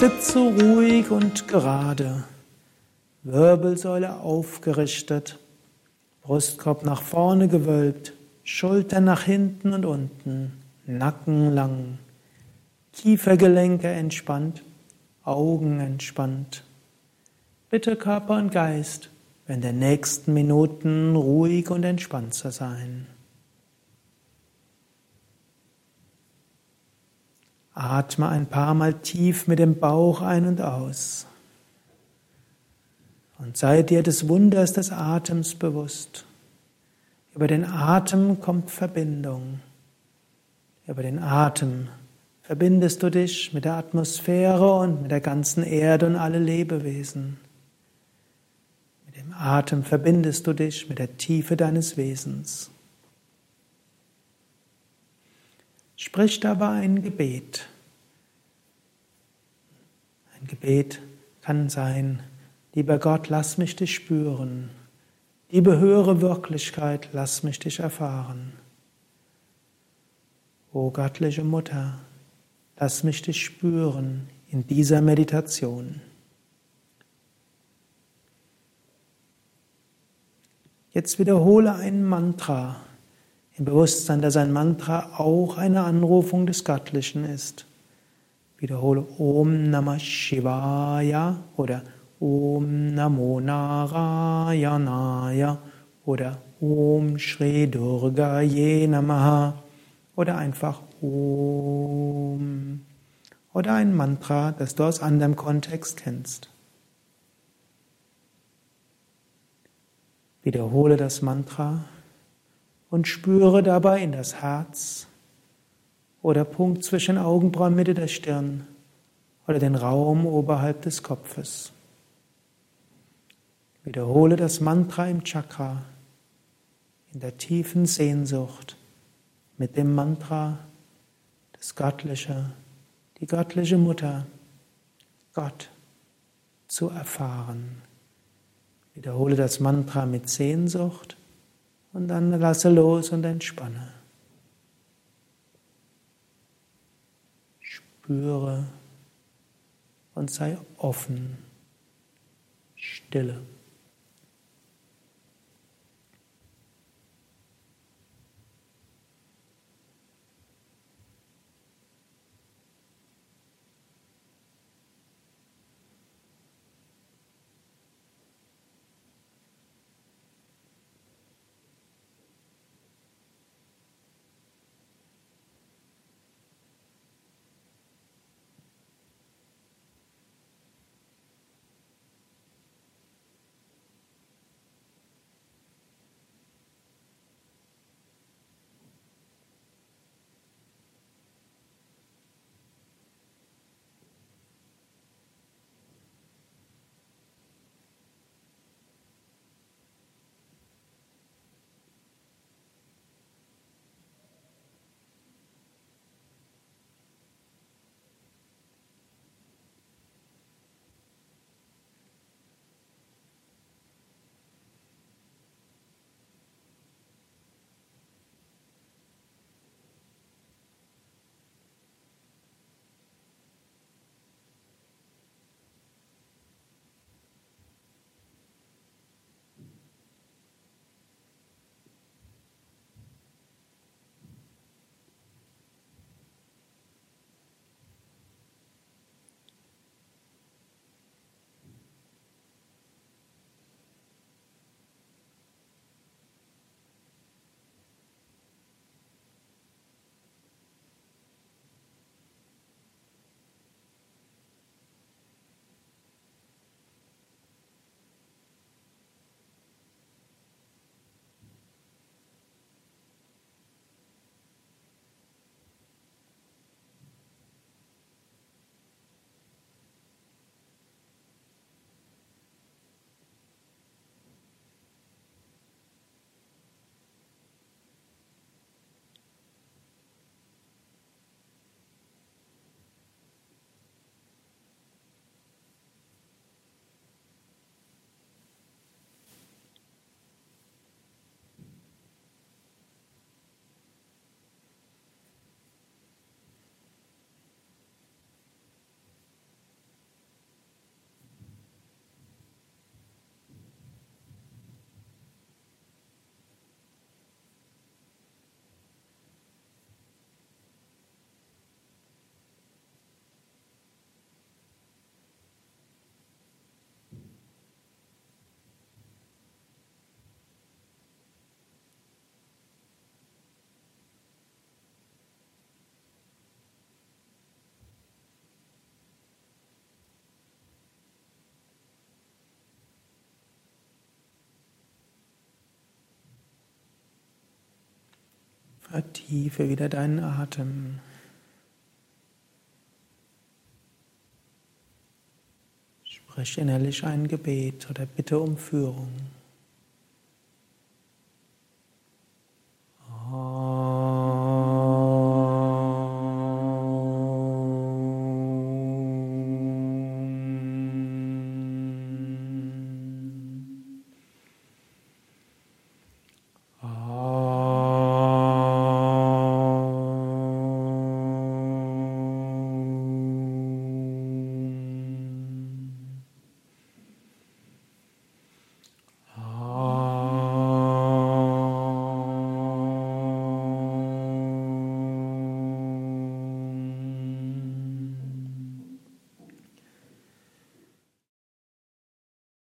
Sitze ruhig und gerade, Wirbelsäule aufgerichtet, Brustkorb nach vorne gewölbt, Schultern nach hinten und unten, Nacken lang, Kiefergelenke entspannt, Augen entspannt. Bitte Körper und Geist in den nächsten Minuten ruhig und entspannt zu sein. Atme ein paar Mal tief mit dem Bauch ein und aus. Und sei dir des Wunders des Atems bewusst. Über den Atem kommt Verbindung. Über den Atem verbindest du dich mit der Atmosphäre und mit der ganzen Erde und alle Lebewesen. Mit dem Atem verbindest du dich mit der Tiefe deines Wesens. Sprich dabei ein Gebet. Ein Gebet kann sein, lieber Gott, lass mich dich spüren. Liebe höhere Wirklichkeit, lass mich dich erfahren. O göttliche Mutter, lass mich dich spüren in dieser Meditation. Jetzt wiederhole ein Mantra im Bewusstsein, dass ein Mantra auch eine Anrufung des Göttlichen ist. Wiederhole Om Namah Shivaya oder Om Namo Narayanaya oder Om Shri Durga Ye Namaha oder einfach Om oder ein Mantra, das du aus anderem Kontext kennst. Wiederhole das Mantra und spüre dabei in das Herz oder Punkt zwischen Augenbrauen, Mitte der Stirn oder den Raum oberhalb des Kopfes. Wiederhole das Mantra im Chakra in der tiefen Sehnsucht mit dem Mantra das Göttliche, die göttliche Mutter, Gott zu erfahren. Wiederhole das Mantra mit Sehnsucht und dann lasse los und entspanne. Spüre und sei offen. Stille. Vertiefe wieder deinen Atem. Sprich innerlich ein Gebet oder bitte um Führung.